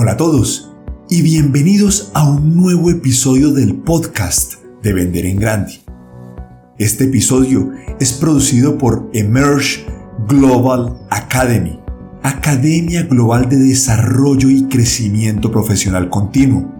Hola a todos y bienvenidos a un nuevo episodio del podcast de Vender en Grande. Este episodio es producido por Emerge Global Academy, Academia Global de Desarrollo y Crecimiento Profesional Continuo.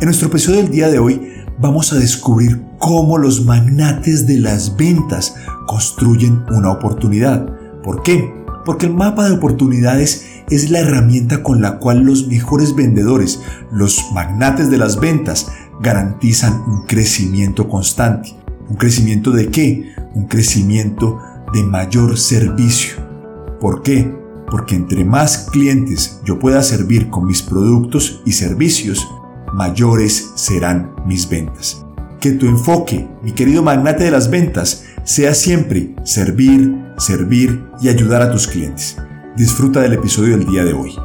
En nuestro episodio del día de hoy vamos a descubrir cómo los magnates de las ventas construyen una oportunidad. ¿Por qué? Porque el mapa de oportunidades es la herramienta con la cual los mejores vendedores, los magnates de las ventas, garantizan un crecimiento constante. ¿Un crecimiento de qué? Un crecimiento de mayor servicio. ¿Por qué? Porque entre más clientes yo pueda servir con mis productos y servicios, mayores serán mis ventas. Que tu enfoque, mi querido magnate de las ventas, sea siempre servir, servir y ayudar a tus clientes. Disfruta del episodio del día de hoy.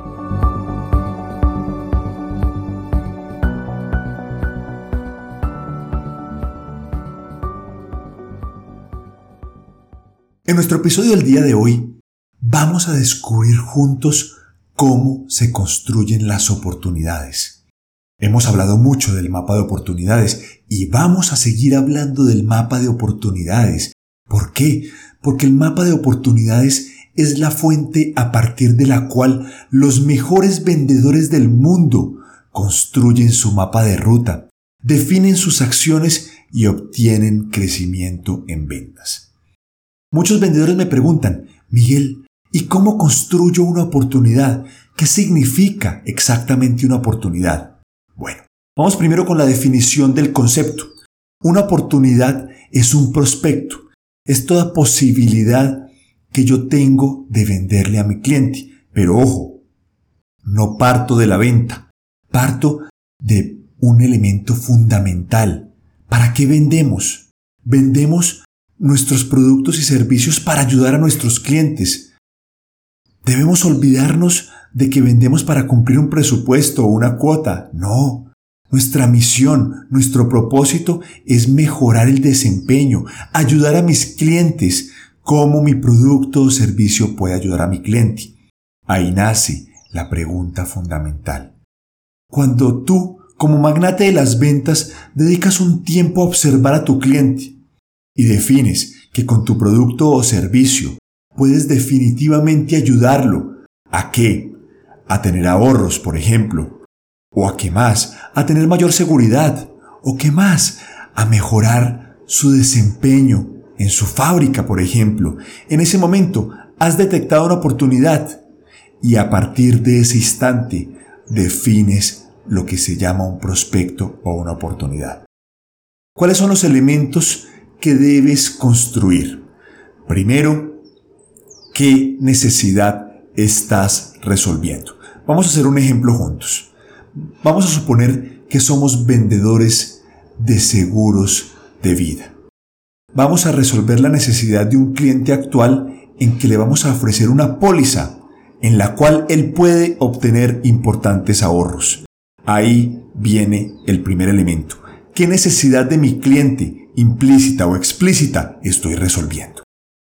En nuestro episodio del día de hoy vamos a descubrir juntos cómo se construyen las oportunidades. Hemos hablado mucho del mapa de oportunidades y vamos a seguir hablando del mapa de oportunidades. ¿Por qué? Porque el mapa de oportunidades es la fuente a partir de la cual los mejores vendedores del mundo construyen su mapa de ruta, definen sus acciones y obtienen crecimiento en ventas. Muchos vendedores me preguntan, Miguel, ¿y cómo construyo una oportunidad? ¿Qué significa exactamente una oportunidad? Bueno, vamos primero con la definición del concepto. Una oportunidad es un prospecto, es toda posibilidad que yo tengo de venderle a mi cliente. Pero ojo, no parto de la venta, parto de un elemento fundamental. ¿Para qué vendemos? Vendemos nuestros productos y servicios para ayudar a nuestros clientes. Debemos olvidarnos de que vendemos para cumplir un presupuesto o una cuota. No. Nuestra misión, nuestro propósito es mejorar el desempeño, ayudar a mis clientes, cómo mi producto o servicio puede ayudar a mi cliente. Ahí nace la pregunta fundamental. Cuando tú, como magnate de las ventas, dedicas un tiempo a observar a tu cliente y defines que con tu producto o servicio puedes definitivamente ayudarlo a qué? A tener ahorros, por ejemplo, o a qué más, a tener mayor seguridad, o qué más, a mejorar su desempeño en su fábrica, por ejemplo. En ese momento has detectado una oportunidad y a partir de ese instante defines lo que se llama un prospecto o una oportunidad. ¿Cuáles son los elementos que debes construir? Primero, ¿qué necesidad estás resolviendo? Vamos a hacer un ejemplo juntos. Vamos a suponer que somos vendedores de seguros de vida vamos a resolver la necesidad de un cliente actual en que le vamos a ofrecer una póliza en la cual él puede obtener importantes ahorros. Ahí viene el primer elemento. ¿Qué necesidad de mi cliente, implícita o explícita, estoy resolviendo?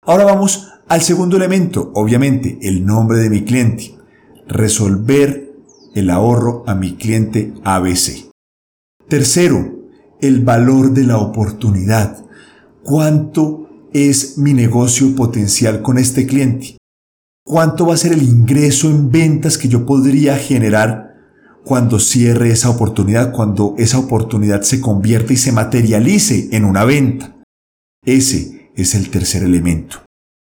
Ahora vamos al segundo elemento, obviamente, el nombre de mi cliente. Resolver el ahorro a mi cliente ABC. Tercero, el valor de la oportunidad cuánto es mi negocio potencial con este cliente. ¿Cuánto va a ser el ingreso en ventas que yo podría generar cuando cierre esa oportunidad, cuando esa oportunidad se convierta y se materialice en una venta? Ese es el tercer elemento,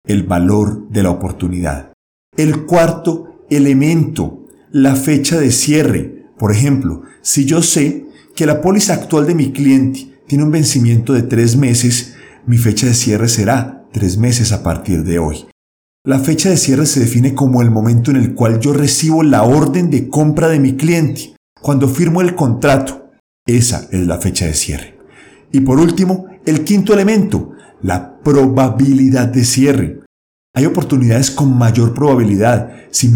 el valor de la oportunidad. El cuarto elemento, la fecha de cierre. Por ejemplo, si yo sé que la póliza actual de mi cliente tiene un vencimiento de tres meses, mi fecha de cierre será tres meses a partir de hoy. La fecha de cierre se define como el momento en el cual yo recibo la orden de compra de mi cliente, cuando firmo el contrato. Esa es la fecha de cierre. Y por último, el quinto elemento, la probabilidad de cierre. Hay oportunidades con mayor probabilidad. Si,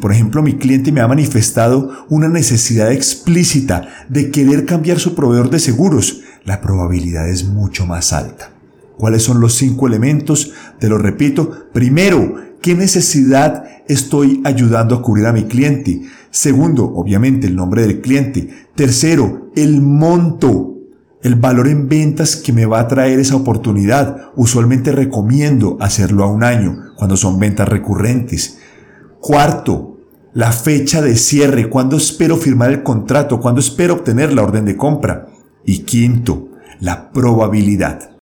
por ejemplo, mi cliente me ha manifestado una necesidad explícita de querer cambiar su proveedor de seguros, la probabilidad es mucho más alta. ¿Cuáles son los cinco elementos? Te lo repito. Primero, ¿qué necesidad estoy ayudando a cubrir a mi cliente? Segundo, obviamente, el nombre del cliente. Tercero, el monto, el valor en ventas que me va a traer esa oportunidad. Usualmente recomiendo hacerlo a un año, cuando son ventas recurrentes. Cuarto, la fecha de cierre, cuándo espero firmar el contrato, cuándo espero obtener la orden de compra. Y quinto, la probabilidad.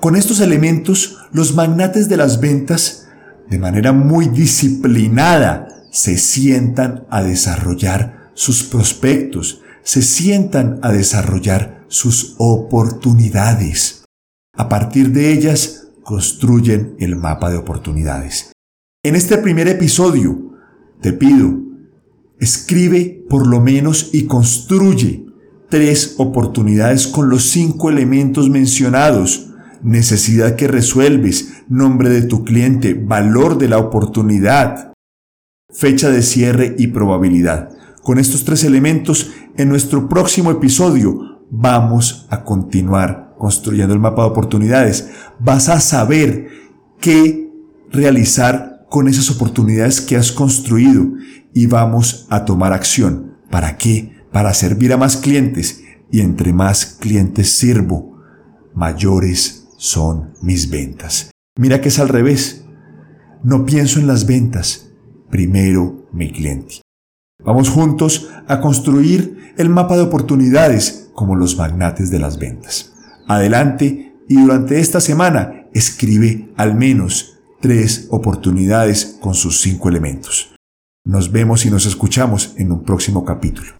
Con estos elementos, los magnates de las ventas, de manera muy disciplinada, se sientan a desarrollar sus prospectos, se sientan a desarrollar sus oportunidades. A partir de ellas, construyen el mapa de oportunidades. En este primer episodio, te pido, escribe por lo menos y construye tres oportunidades con los cinco elementos mencionados. Necesidad que resuelves, nombre de tu cliente, valor de la oportunidad, fecha de cierre y probabilidad. Con estos tres elementos, en nuestro próximo episodio vamos a continuar construyendo el mapa de oportunidades. Vas a saber qué realizar con esas oportunidades que has construido y vamos a tomar acción. ¿Para qué? Para servir a más clientes y entre más clientes sirvo, mayores son mis ventas. Mira que es al revés. No pienso en las ventas, primero mi cliente. Vamos juntos a construir el mapa de oportunidades como los magnates de las ventas. Adelante y durante esta semana escribe al menos tres oportunidades con sus cinco elementos. Nos vemos y nos escuchamos en un próximo capítulo.